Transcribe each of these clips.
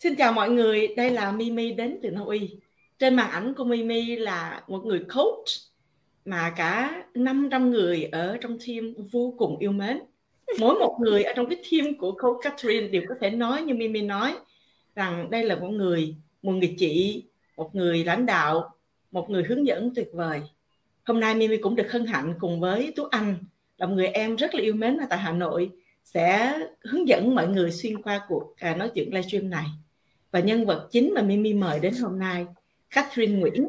Xin chào mọi người, đây là Mimi đến từ Na Uy. Trên màn ảnh của Mimi là một người coach mà cả 500 người ở trong team vô cùng yêu mến. Mỗi một người ở trong cái team của coach Catherine đều có thể nói như Mimi nói rằng đây là một người, một người chị, một người lãnh đạo, một người hướng dẫn tuyệt vời. Hôm nay Mimi cũng được hân hạnh cùng với Tú Anh là một người em rất là yêu mến ở tại Hà Nội sẽ hướng dẫn mọi người xuyên qua cuộc à, nói chuyện livestream này và nhân vật chính mà Mimi mời đến hôm nay Catherine Nguyễn.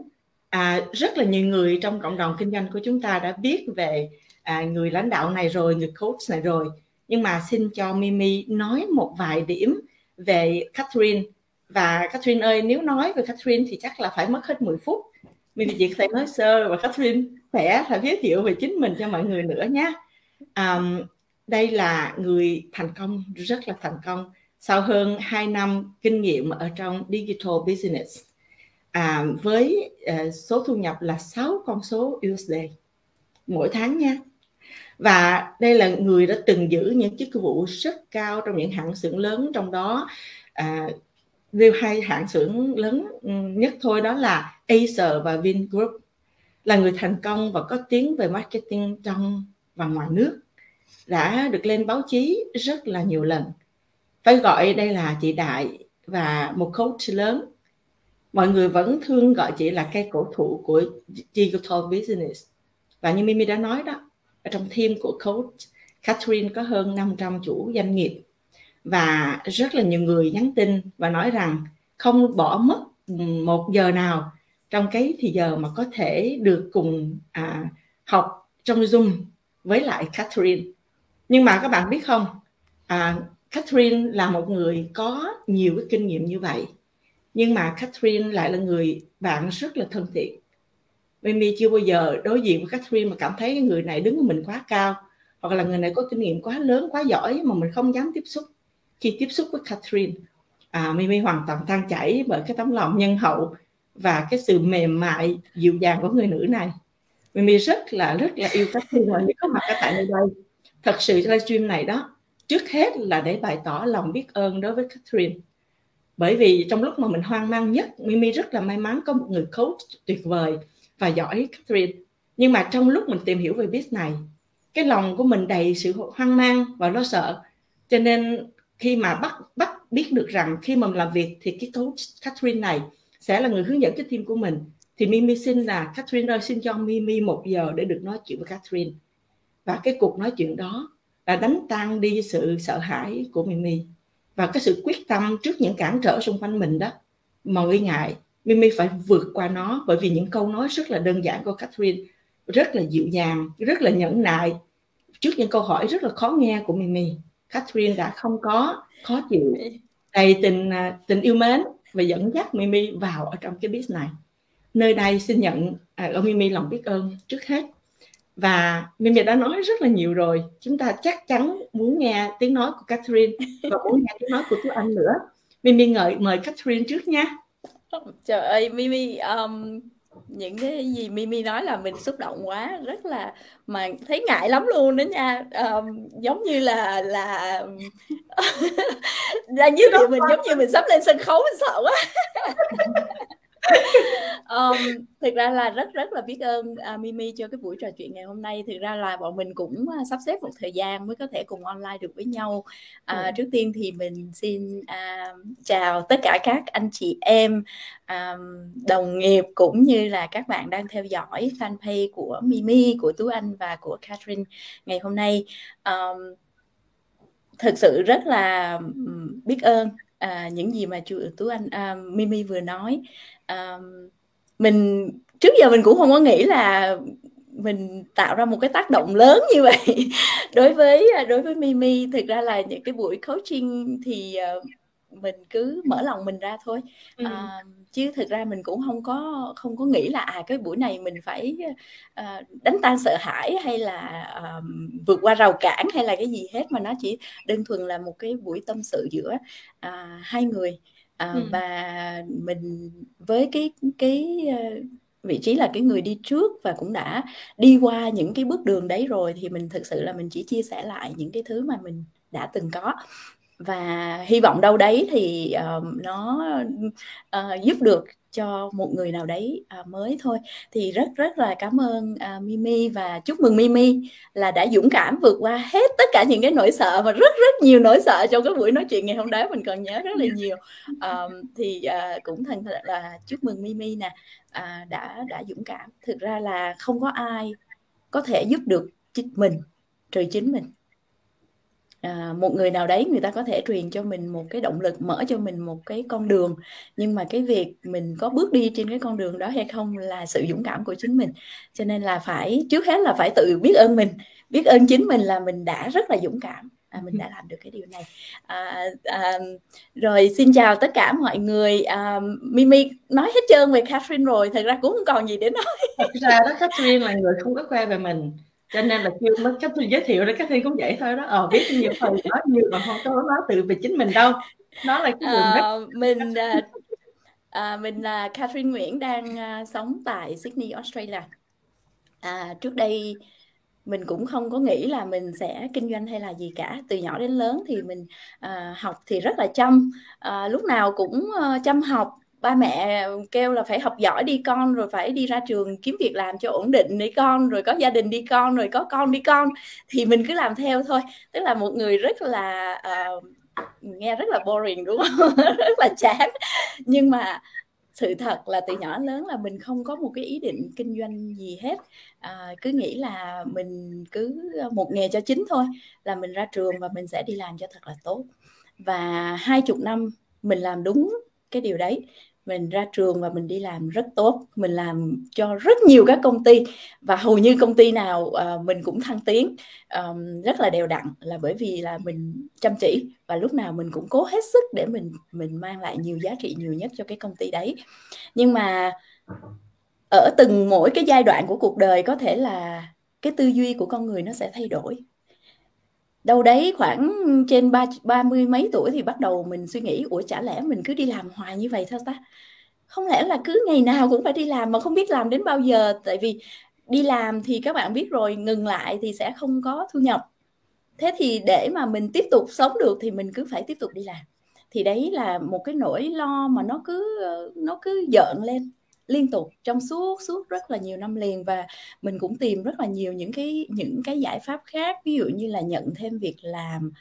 À, rất là nhiều người trong cộng đồng kinh doanh của chúng ta đã biết về à, người lãnh đạo này rồi người coach này rồi. Nhưng mà xin cho Mimi nói một vài điểm về Catherine. Và Catherine ơi nếu nói về Catherine thì chắc là phải mất hết 10 phút. Mimi chỉ có thể nói sơ và Catherine sẽ phải giới thiệu về chính mình cho mọi người nữa nhé. À, đây là người thành công rất là thành công sau hơn 2 năm kinh nghiệm ở trong digital business à, với uh, số thu nhập là 6 con số USD mỗi tháng nha. Và đây là người đã từng giữ những chức vụ rất cao trong những hãng xưởng lớn trong đó à, nêu hai hãng xưởng lớn nhất thôi đó là Acer và Vingroup là người thành công và có tiếng về marketing trong và ngoài nước đã được lên báo chí rất là nhiều lần phải gọi đây là chị Đại và một coach lớn. Mọi người vẫn thương gọi chị là cây cổ thụ của digital business. Và như Mimi đã nói đó ở trong team của coach Catherine có hơn 500 chủ doanh nghiệp. Và rất là nhiều người nhắn tin và nói rằng không bỏ mất một giờ nào trong cái thì giờ mà có thể được cùng à, học trong Zoom với lại Catherine. Nhưng mà các bạn biết không? À, Catherine là một người có nhiều cái kinh nghiệm như vậy nhưng mà Catherine lại là người bạn rất là thân thiện. Mimi chưa bao giờ đối diện với Catherine mà cảm thấy cái người này đứng của mình quá cao hoặc là người này có kinh nghiệm quá lớn quá giỏi mà mình không dám tiếp xúc. Khi tiếp xúc với Catherine à, Mimi hoàn toàn tan chảy bởi cái tấm lòng nhân hậu và cái sự mềm mại dịu dàng của người nữ này. Mimi rất là rất là yêu Catherine và có mặt ở tại nơi đây. Thật sự livestream này đó trước hết là để bày tỏ lòng biết ơn đối với Catherine. Bởi vì trong lúc mà mình hoang mang nhất, Mimi rất là may mắn có một người coach tuyệt vời và giỏi, Catherine. Nhưng mà trong lúc mình tìm hiểu về biết này, cái lòng của mình đầy sự hoang mang và lo sợ. Cho nên khi mà bắt bắt biết được rằng khi mà mình làm việc thì cái coach Catherine này sẽ là người hướng dẫn cái team của mình. Thì Mimi xin là, Catherine ơi, xin cho Mimi một giờ để được nói chuyện với Catherine. Và cái cuộc nói chuyện đó đánh tan đi sự sợ hãi của Mimi. Và cái sự quyết tâm trước những cản trở xung quanh mình đó mọi ngại. Mimi phải vượt qua nó bởi vì những câu nói rất là đơn giản của Catherine rất là dịu dàng rất là nhẫn nại. Trước những câu hỏi rất là khó nghe của Mimi Catherine đã không có khó chịu. Đầy tình à, tình yêu mến và dẫn dắt Mimi vào ở trong cái business này. Nơi đây xin nhận à, ông Mimi lòng biết ơn trước hết và Mimi đã nói rất là nhiều rồi. Chúng ta chắc chắn muốn nghe tiếng nói của Catherine và muốn nghe tiếng nói của Tú Anh nữa. Mimi ngợi mời Catherine trước nha. Trời ơi Mimi um, những cái gì Mimi nói là mình xúc động quá rất là mà thấy ngại lắm luôn đó nha. Um, giống như là là là như mình giống như mình sắp lên sân khấu mình sợ quá um, thực ra là rất rất là biết ơn uh, Mimi cho cái buổi trò chuyện ngày hôm nay. Thực ra là bọn mình cũng uh, sắp xếp một thời gian mới có thể cùng online được với nhau. Uh, ừ. trước tiên thì mình xin uh, chào tất cả các anh chị em um, đồng nghiệp cũng như là các bạn đang theo dõi fanpage của Mimi của Tú Anh và của Catherine ngày hôm nay. Um, thực sự rất là biết ơn à, những gì mà chú tú anh à, mimi vừa nói à, mình trước giờ mình cũng không có nghĩ là mình tạo ra một cái tác động lớn như vậy. Đối với đối với Mimi thực ra là những cái buổi coaching thì uh, mình cứ mở lòng mình ra thôi. Ừ. à, chứ thực ra mình cũng không có không có nghĩ là à cái buổi này mình phải uh, đánh tan sợ hãi hay là uh, vượt qua rào cản hay là cái gì hết mà nó chỉ đơn thuần là một cái buổi tâm sự giữa uh, hai người uh, ừ. và mình với cái cái uh, vị trí là cái người đi trước và cũng đã đi qua những cái bước đường đấy rồi thì mình thực sự là mình chỉ chia sẻ lại những cái thứ mà mình đã từng có và hy vọng đâu đấy thì uh, nó uh, giúp được cho một người nào đấy à, mới thôi. Thì rất rất là cảm ơn à, Mimi và chúc mừng Mimi là đã dũng cảm vượt qua hết tất cả những cái nỗi sợ và rất rất nhiều nỗi sợ trong cái buổi nói chuyện ngày hôm đó mình còn nhớ rất là nhiều. À, thì à, cũng thành thật là chúc mừng Mimi nè à, đã đã dũng cảm. Thực ra là không có ai có thể giúp được chính mình trừ chính mình à, một người nào đấy người ta có thể truyền cho mình một cái động lực mở cho mình một cái con đường. Nhưng mà cái việc mình có bước đi trên cái con đường đó hay không là sự dũng cảm của chính mình. Cho nên là phải trước hết là phải tự biết ơn mình. Biết ơn chính mình là mình đã rất là dũng cảm. À, mình đã làm được cái điều này. À, à, rồi xin chào tất cả mọi người. À, Mimi nói hết trơn về Catherine rồi thật ra cũng không còn gì để nói. Thật ra đó Catherine là người không có khoe về mình cho nên là kêu nó cách tôi giới thiệu đấy các thi cũng vậy thôi đó. Ờ biết nhiều phần nói nhiều mà không có nói từ về chính mình đâu. Nó là cái à, mình à, à, mình là Catherine Nguyễn đang à, sống tại Sydney Australia. À, trước đây mình cũng không có nghĩ là mình sẽ kinh doanh hay là gì cả. Từ nhỏ đến lớn thì mình à, học thì rất là chăm. À, lúc nào cũng uh, chăm học ba mẹ kêu là phải học giỏi đi con rồi phải đi ra trường kiếm việc làm cho ổn định đi con rồi có gia đình đi con rồi có con đi con. Thì mình cứ làm theo thôi. Tức là một người rất là uh, nghe rất là boring đúng không? Rất là chán. Nhưng mà sự thật là từ nhỏ lớn là mình không có một cái ý định kinh doanh gì hết. À, cứ nghĩ là mình cứ một nghề cho chính thôi là mình ra trường và mình sẽ đi làm cho thật là tốt. Và hai chục năm mình làm đúng cái điều đấy mình ra trường và mình đi làm rất tốt. Mình làm cho rất nhiều các công ty và hầu như công ty nào uh, mình cũng thăng tiến um, rất là đều đặn là bởi vì là mình chăm chỉ và lúc nào mình cũng cố hết sức để mình mình mang lại nhiều giá trị nhiều nhất cho cái công ty đấy. Nhưng mà ở từng mỗi cái giai đoạn của cuộc đời có thể là cái tư duy của con người nó sẽ thay đổi đâu đấy khoảng trên ba ba mươi mấy tuổi thì bắt đầu mình suy nghĩ, ủa, chả lẽ mình cứ đi làm hoài như vậy thôi ta? Không lẽ là cứ ngày nào cũng phải đi làm mà không biết làm đến bao giờ? Tại vì đi làm thì các bạn biết rồi, ngừng lại thì sẽ không có thu nhập. Thế thì để mà mình tiếp tục sống được thì mình cứ phải tiếp tục đi làm. Thì đấy là một cái nỗi lo mà nó cứ nó cứ giận lên liên tục trong suốt suốt rất là nhiều năm liền và mình cũng tìm rất là nhiều những cái những cái giải pháp khác. Ví dụ như là nhận thêm việc làm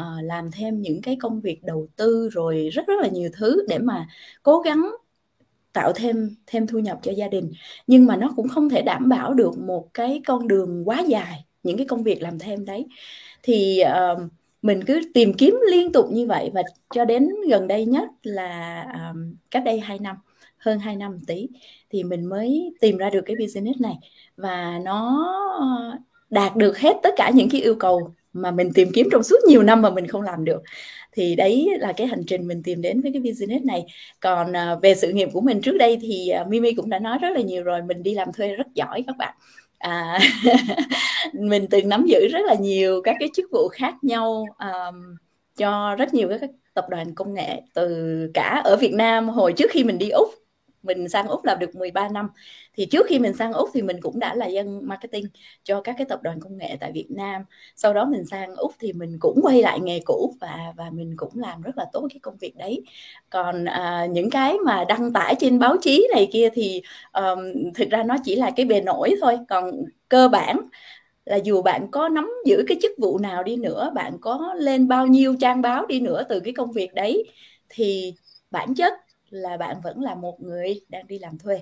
uh, làm thêm những cái công việc đầu tư rồi rất rất là nhiều thứ để mà cố gắng tạo thêm thêm thu nhập cho gia đình. Nhưng mà nó cũng không thể đảm bảo được một cái con đường quá dài những cái công việc làm thêm đấy. Thì uh, mình cứ tìm kiếm liên tục như vậy và cho đến gần đây nhất là um, cách đây 2 năm hơn 2 năm tí thì mình mới tìm ra được cái business này. Và nó đạt được hết tất cả những cái yêu cầu mà mình tìm kiếm trong suốt nhiều năm mà mình không làm được. Thì đấy là cái hành trình mình tìm đến với cái business này. Còn à, về sự nghiệp của mình trước đây thì à, Mimi cũng đã nói rất là nhiều rồi mình đi làm thuê rất giỏi các bạn. À, mình từng nắm giữ rất là nhiều các cái chức vụ khác nhau um, cho rất nhiều các tập đoàn công nghệ từ cả ở Việt Nam hồi trước khi mình đi Úc mình sang Úc làm được 13 năm. Thì trước khi mình sang Úc thì mình cũng đã là dân marketing cho các cái tập đoàn công nghệ tại Việt Nam. Sau đó mình sang Úc thì mình cũng quay lại nghề cũ và và mình cũng làm rất là tốt cái công việc đấy. Còn à, những cái mà đăng tải trên báo chí này kia thì um, thực ra nó chỉ là cái bề nổi thôi. Còn cơ bản là dù bạn có nắm giữ cái chức vụ nào đi nữa bạn có lên bao nhiêu trang báo đi nữa từ cái công việc đấy thì bản chất là bạn vẫn là một người đang đi làm thuê.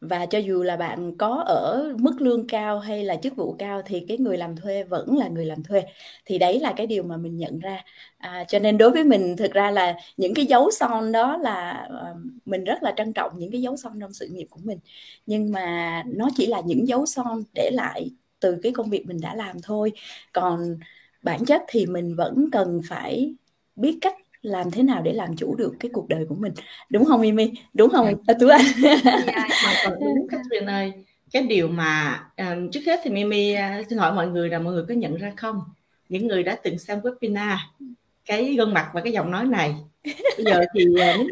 Và cho dù là bạn có ở mức lương cao hay là chức vụ cao thì cái người làm thuê vẫn là người làm thuê. Thì đấy là cái điều mà mình nhận ra. À, cho nên đối với mình thực ra là những cái dấu son đó là ờ, mình rất là trân trọng những cái dấu son trong sự nghiệp của mình. Nhưng mà nó chỉ là những dấu son để lại từ cái công việc mình đã làm thôi. Còn bản chất thì mình vẫn cần phải biết cách làm thế nào để làm chủ được cái cuộc đời của mình? Đúng không Mimi? Đúng không? À, tú anh. Còn đúng Catherine ơi. Cái điều mà um, trước hết thì Mimi uh, xin hỏi mọi người là mọi người có nhận ra không? Những người đã từng xem webinar cái gương mặt và cái giọng nói này. Bây giờ thì uh,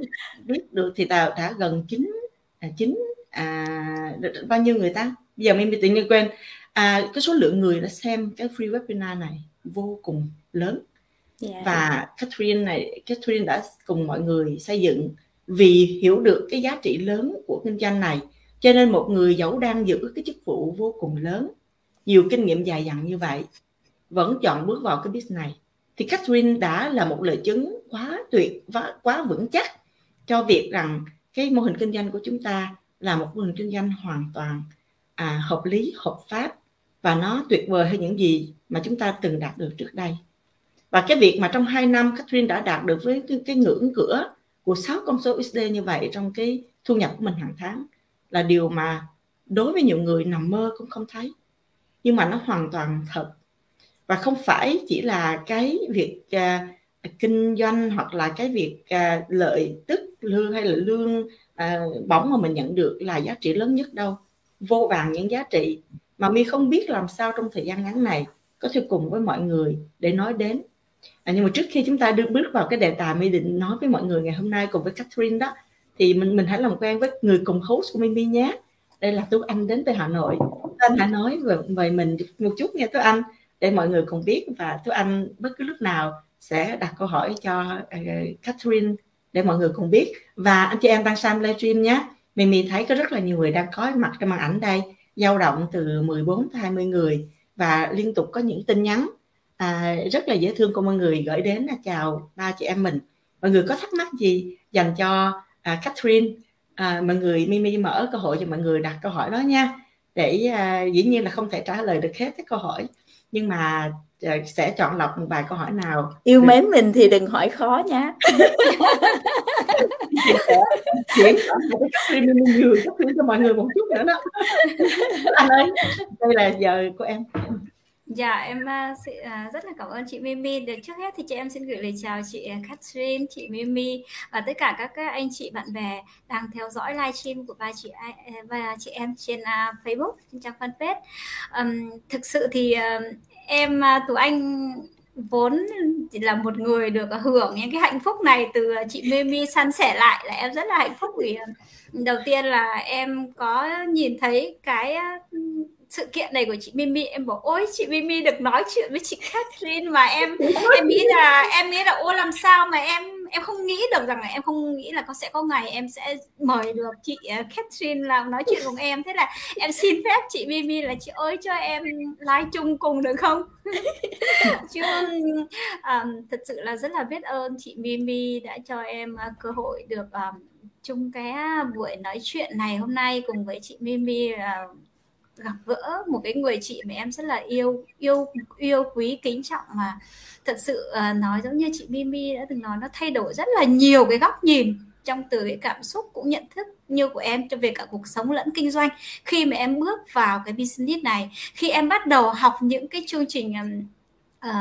biết được thì tao đã gần chín chín à, bao nhiêu người ta? Bây giờ Mimi tự nhiên quên. À, cái số lượng người đã xem cái free webinar này vô cùng lớn yeah. Và Catherine này Catherine đã cùng mọi người xây dựng vì hiểu được cái giá trị lớn của kinh doanh này cho nên một người dẫu đang giữ cái chức vụ vô cùng lớn. Nhiều kinh nghiệm dài dặn như vậy vẫn chọn bước vào cái business này. Thì Catherine đã là một lời chứng quá tuyệt và quá vững chắc cho việc rằng cái mô hình kinh doanh của chúng ta là một mô hình kinh doanh hoàn toàn à, hợp lý hợp pháp và nó tuyệt vời hơn những gì mà chúng ta từng đạt được trước đây và cái việc mà trong 2 năm Catherine đã đạt được với cái, cái ngưỡng cửa của 6 con số USD như vậy trong cái thu nhập của mình hàng tháng là điều mà đối với nhiều người nằm mơ cũng không thấy. Nhưng mà nó hoàn toàn thật. Và không phải chỉ là cái việc uh, kinh doanh hoặc là cái việc uh, lợi tức lương hay là lương à, uh, bóng mà mình nhận được là giá trị lớn nhất đâu. Vô vàng những giá trị. Mà mi không biết làm sao trong thời gian ngắn này có thể cùng với mọi người để nói đến à, nhưng mà trước khi chúng ta đưa bước vào cái đề tài mi định nói với mọi người ngày hôm nay cùng với Catherine đó thì mình mình hãy làm quen với người cùng host của Mimi nhé. Đây là Tú Anh đến từ Hà Nội. Anh hãy nói về, về mình một chút nghe Tú Anh để mọi người cùng biết và Tú Anh bất cứ lúc nào sẽ đặt câu hỏi cho uh, Catherine để mọi người cùng biết. Và anh chị em đang xem livestream nhé. Mimi thấy có rất là nhiều người đang có mặt trên màn ảnh đây dao động từ 14 tới 20 người và liên tục có những tin nhắn à, rất là dễ thương của mọi người gửi đến là chào ba chị em mình. Mọi người có thắc mắc gì dành cho à, Catherine? À, mọi người Mimi mở cơ hội cho mọi người đặt câu hỏi đó nha. Để à, dĩ nhiên là không thể trả lời được hết các câu hỏi nhưng mà à, sẽ chọn lọc một vài câu hỏi nào. Yêu được. mến mình thì đừng hỏi khó nha. Chuyển cho mọi người một chút nữa đó. Anh ơi đây là giờ của em Dạ em uh, sự, uh, rất là cảm ơn chị Mimi. Được trước hết thì chị em xin gửi lời chào chị Catherine, chị Mimi và tất cả các, các anh chị bạn bè đang theo dõi livestream của ba chị và chị em trên uh, Facebook trên trang fanpage. Um, thực sự thì uh, em uh, Tú Anh vốn chỉ là một người được hưởng những cái hạnh phúc này từ chị Mimi san sẻ lại là em rất là hạnh phúc vì đầu tiên là em có nhìn thấy cái sự kiện này của chị Mimi. Em bảo ôi chị Mimi được nói chuyện với chị Catherine mà em em nghĩ là em nghĩ là ô làm sao mà em em không nghĩ được rằng là em không nghĩ là có sẽ có ngày em sẽ mời được chị ờ, Catherine làm nói chuyện cùng em. Thế là em xin phép chị Mimi là chị ơi cho em live chung cùng được không? Chứ um, thật sự là rất là biết ơn chị Mimi đã cho em uh, cơ hội được um, chung cái buổi nói chuyện này hôm nay cùng với chị Mimi uh, gặp gỡ một cái người chị mà em rất là yêu yêu yêu quý kính trọng mà thật sự uh, nói giống như chị Mimi đã từng nói nó thay đổi rất là nhiều cái góc nhìn trong từ cái cảm xúc cũng nhận thức như của em cho về cả cuộc sống lẫn kinh doanh. Khi mà em bước vào cái business này khi em bắt đầu học những cái chương trình uh,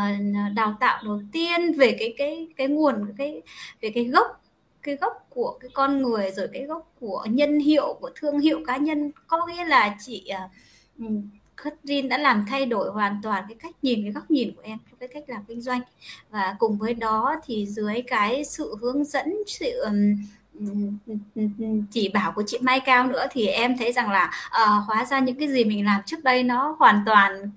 đào tạo đầu tiên về cái cái cái nguồn cái về cái gốc cái gốc của cái con người rồi cái gốc của nhân hiệu của thương hiệu cá nhân có nghĩa là chị uh, Ừ, Catherine đã làm thay đổi hoàn toàn cái cách nhìn cái góc nhìn của em trong cái cách làm kinh doanh. Và cùng với đó thì dưới cái sự hướng dẫn sự chỉ bảo của chị Mai Cao nữa thì em thấy rằng là uh, hóa ra những cái gì mình làm trước đây nó hoàn toàn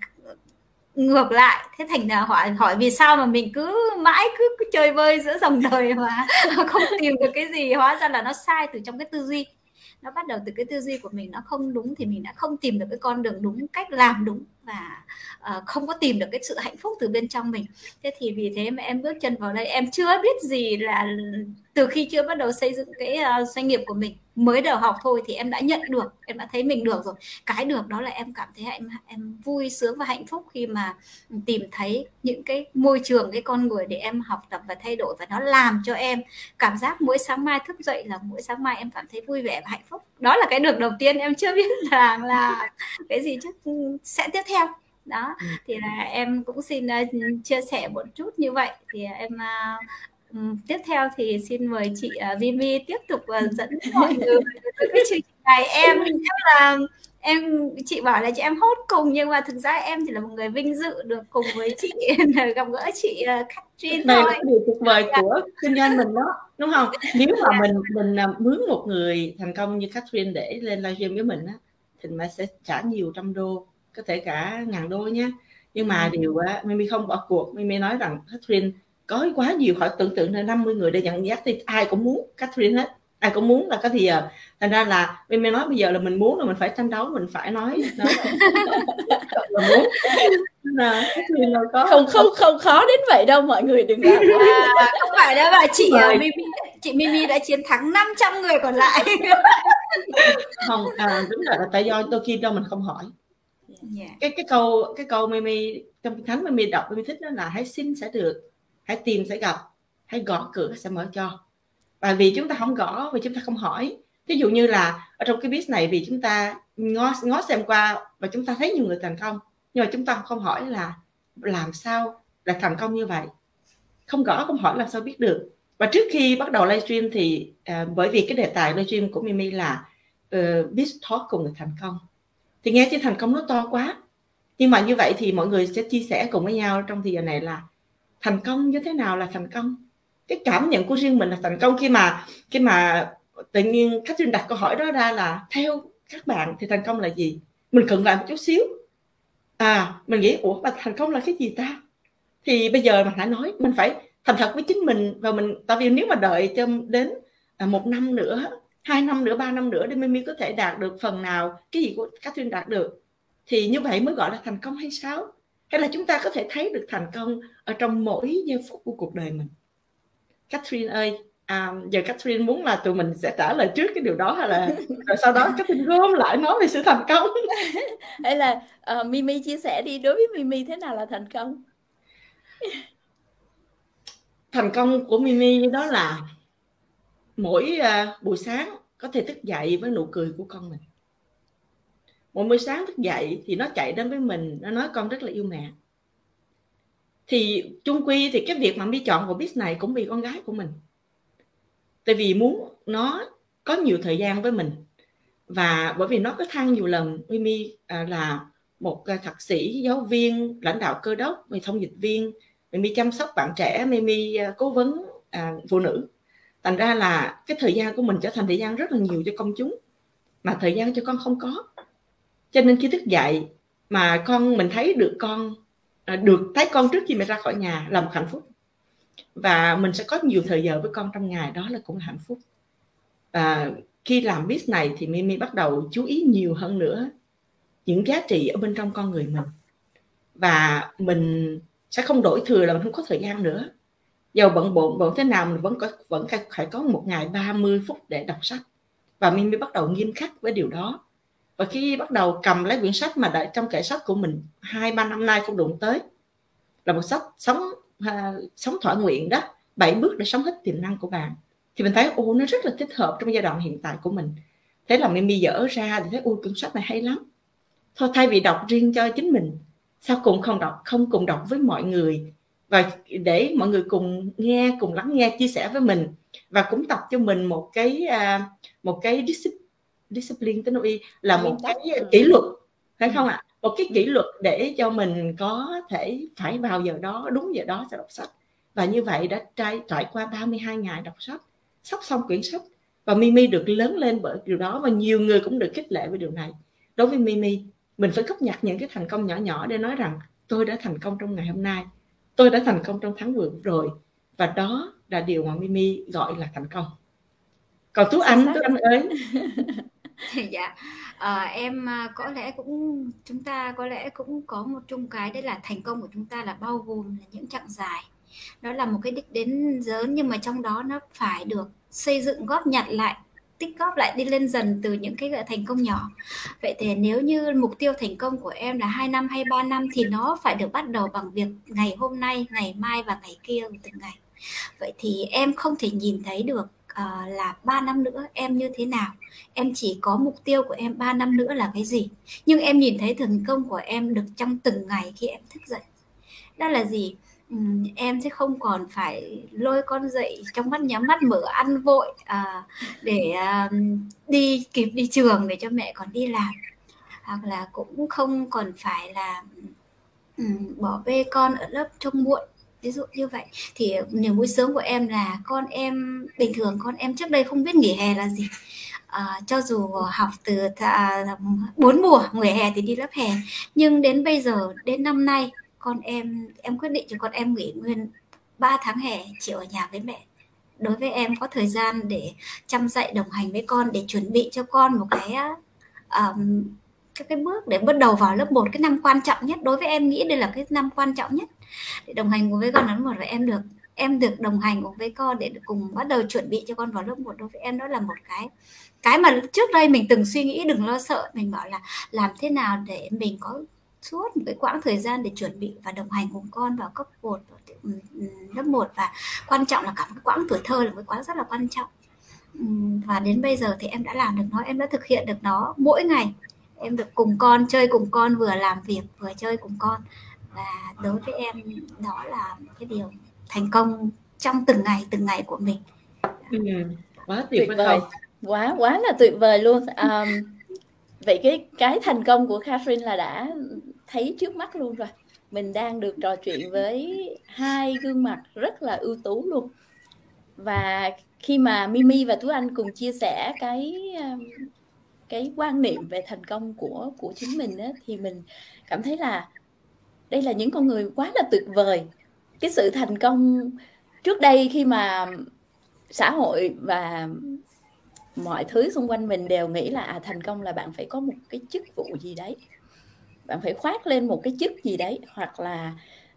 ngược lại. Thế thành là hỏi hỏi vì sao mà mình cứ mãi cứ, cứ chơi vơi giữa dòng đời mà không tìm được cái gì. Hóa ra là nó sai từ trong cái tư duy nó bắt đầu từ cái tư duy của mình nó không đúng thì mình đã không tìm được cái con đường đúng cách làm đúng và uh, không có tìm được cái sự hạnh phúc từ bên trong mình. Thế thì vì thế mà em bước chân vào đây em chưa biết gì là từ khi chưa bắt đầu xây dựng cái uh, doanh nghiệp của mình. Mới đầu học thôi thì em đã nhận được em đã thấy mình được rồi. Cái được đó là em cảm thấy em em vui sướng và hạnh phúc khi mà tìm thấy những cái môi trường cái con người để em học tập và thay đổi và nó làm cho em cảm giác mỗi sáng mai thức dậy là mỗi sáng mai em cảm thấy vui vẻ và hạnh phúc. Đó là cái được đầu tiên em chưa biết là là cái gì chắc sẽ tiếp theo đó ừ. thì là em cũng xin uh, chia sẻ một chút như vậy thì em uh, tiếp theo thì xin mời chị uh, Vimi tiếp tục uh, dẫn mọi người cái chương trình này em chắc là em chị bảo là chị em hốt cùng nhưng mà thực ra em chỉ là một người vinh dự được cùng với chị gặp gỡ chị uh, Catherine thôi. Đây là điều tuyệt vời dạ. của kinh doanh mình đó đúng không? Nếu mà mình mình mướn một người thành công như Catherine để lên livestream với mình á thì mình sẽ trả nhiều trăm đô có thể cả ngàn đô nhé nhưng mà ừ. điều á Mimi không bỏ cuộc. Mimi nói rằng Catherine có quá nhiều khỏi tưởng tượng là 50 người để dẫn dắt thì ai cũng muốn Catherine hết. Ai cũng muốn là có thì giờ thành ra là mình nói bây giờ là mình muốn là mình phải tranh đấu mình phải nói nói là, muốn. Là có không không không khó đến vậy đâu mọi người đừng làm à, không phải đâu bà. Chị uh, Mimi chị Mimi đã chiến thắng 500 người còn lại. Không à, đúng là, là tại do đôi khi đâu mình không hỏi yeah. Cái cái câu cái câu Mimi trong thánh Mimi đọc Mimi thích đó là hãy xin sẽ được hãy tìm sẽ gặp hãy gõ cửa sẽ mở cho. Và vì chúng ta không gõ vì chúng ta không hỏi ví dụ như là ở trong cái business này vì chúng ta ngó ngó xem qua và chúng ta thấy nhiều người thành công nhưng mà chúng ta không hỏi là làm sao là thành công như vậy. Không gõ không hỏi làm sao biết được. Và trước khi bắt đầu livestream thì uh, bởi vì cái đề tài livestream của Mimi là uh, biết talk cùng người thành công thì nghe chứ thành công nó to quá. Nhưng mà như vậy thì mọi người sẽ chia sẻ cùng với nhau trong thời giờ này là thành công như thế nào là thành công. Cái cảm nhận của riêng mình là thành công khi mà khi mà tự nhiên khách Catherine đặt câu hỏi đó ra là theo các bạn thì thành công là gì? Mình cần lại một chút xíu. À mình nghĩ, ủa, mà thành công là cái gì ta? Thì bây giờ mình phải nói, mình phải thành thật với chính mình và mình, tại vì nếu mà đợi cho đến à, một năm nữa hai năm nữa ba năm nữa để Mimi có thể đạt được phần nào cái gì của Catherine đạt được. Thì như vậy mới gọi là thành công hay sao? Hay là chúng ta có thể thấy được thành công ở trong mỗi giây phút của cuộc đời mình? Catherine ơi à, giờ Catherine muốn là tụi mình sẽ trả lời trước cái điều đó hay là rồi sau đó Catherine gom lại nói về sự thành công? Hay là uh, Mimi chia sẻ đi đối với Mimi thế nào là thành công? Thành công của Mimi đó là mỗi uh, buổi sáng có thể thức dậy với nụ cười của con mình. Mỗi buổi sáng thức dậy thì nó chạy đến với mình nó nói con rất là yêu mẹ. Thì chung quy thì cái việc mà mi chọn vào biết này cũng vì con gái của mình. Tại vì muốn nó có nhiều thời gian với mình. Và bởi vì nó có than nhiều lần Mimi à, là một à, thạc sĩ giáo viên lãnh đạo cơ đốc về thông dịch viên Mimi chăm sóc bạn trẻ Mimi à, cố vấn à, phụ nữ thành ra là cái thời gian của mình trở thành thời gian rất là nhiều cho công chúng, mà thời gian cho con không có. Cho nên khi thức dậy mà con, mình thấy được con à, được thấy con trước khi mẹ ra khỏi nhà là một hạnh phúc. Và mình sẽ có nhiều thời giờ với con trong ngày, đó là cũng là hạnh phúc. Và khi làm biết này thì Mimi bắt đầu chú ý nhiều hơn nữa những giá trị ở bên trong con người mình. Và mình sẽ không đổi thừa là mình không có thời gian nữa dầu bận bộn bận thế nào mình vẫn có vẫn phải có một ngày 30 phút để đọc sách. Và Mimi bắt đầu nghiêm khắc với điều đó. Và khi bắt đầu cầm lấy quyển sách mà đã trong kệ sách của mình hai ba năm nay không đụng tới là một sách sống à, sống thỏa nguyện đó bảy bước để sống hết tiềm năng của bạn thì mình thấy ô nó rất là thích hợp trong giai đoạn hiện tại của mình. Thế là mình dở ra thì thấy ô cuốn sách này hay lắm. Thôi thay vì đọc riêng cho chính mình sao cùng không đọc không cùng đọc với mọi người và để mọi người cùng nghe cùng lắng nghe chia sẻ với mình. Và cũng tập cho mình một cái à, một cái discipline tính y là một cái kỷ luật phải không ạ? Một cái kỷ luật để cho mình có thể phải vào giờ đó đúng giờ đó sẽ đọc sách. Và như vậy đã trải trải qua 32 ngày đọc sách sắp xong quyển sách. Và Mimi được lớn lên bởi điều đó và nhiều người cũng được khích lệ với điều này. Đối với Mimi mình phải góp nhặt những cái thành công nhỏ nhỏ để nói rằng tôi đã thành công trong ngày hôm nay tôi đã thành công trong tháng vừa rồi và đó là điều mà Mimi gọi là thành công. Còn tú anh tú anh ơi? Dạ. À, em có lẽ cũng chúng ta có lẽ cũng có một chung cái đấy là thành công của chúng ta là bao gồm là những chặng dài. Đó là một cái đích đến lớn nhưng mà trong đó nó phải được xây dựng góp nhặt lại tích góp lại đi lên dần từ những cái thành công nhỏ. Vậy thì nếu như mục tiêu thành công của em là hai năm hay ba năm thì nó phải được bắt đầu bằng việc ngày hôm nay ngày mai và ngày kia từng ngày. Vậy thì em không thể nhìn thấy được uh, là 3 năm nữa em như thế nào. Em chỉ có mục tiêu của em 3 năm nữa là cái gì. Nhưng em nhìn thấy thành công của em được trong từng ngày khi em thức dậy. Đó là gì? Em sẽ không còn phải lôi con dậy trong mắt nhắm mắt mở ăn vội à, để à, đi kịp đi trường để cho mẹ còn đi làm. Hoặc là cũng không còn phải là um, bỏ bê con ở lớp trông muộn. Ví dụ như vậy. Thì niềm vui sướng của em là con em bình thường con em trước đây không biết nghỉ hè là gì. À, cho dù học từ à, bốn mùa nghỉ hè thì đi lớp hè. Nhưng đến bây giờ đến năm nay con em em quyết định cho con em nghỉ nguyên 3 tháng hè chịu ở nhà với mẹ. Đối với em có thời gian để chăm dạy đồng hành với con để chuẩn bị cho con một cái um, cái cái bước để bắt đầu vào lớp 1 cái năm quan trọng nhất. Đối với em nghĩ đây là cái năm quan trọng nhất. Để đồng hành cùng với con lớp một và em được em được đồng hành cùng với con để cùng bắt đầu chuẩn bị cho con vào lớp 1 đối với em đó là một cái cái mà trước đây mình từng suy nghĩ đừng lo sợ. Mình bảo là làm thế nào để mình có suốt một cái quãng thời gian để chuẩn bị và đồng hành cùng con vào cấp 1 lớp 1 và quan trọng là cả một cái quãng tuổi thơ là một quãng rất là quan trọng. Và đến bây giờ thì em đã làm được nó em đã thực hiện được nó mỗi ngày. Em được cùng con chơi cùng con vừa làm việc vừa chơi cùng con. Và đối với em đó là cái điều thành công trong từng ngày từng ngày của mình. Ừ, quá tuyệt, tuyệt vời. quá quá là tuyệt vời luôn. Um, vậy cái cái thành công của Catherine là đã thấy trước mắt luôn rồi. Mình đang được trò chuyện với hai gương mặt rất là ưu tú luôn. Và khi mà Mimi và Tú Anh cùng chia sẻ cái um, cái quan niệm về thành công của của chính mình á, thì mình cảm thấy là đây là những con người quá là tuyệt vời. Cái sự thành công trước đây khi mà xã hội và mọi thứ xung quanh mình đều nghĩ là à, thành công là bạn phải có một cái chức vụ gì đấy bạn phải khoác lên một cái chức gì đấy hoặc là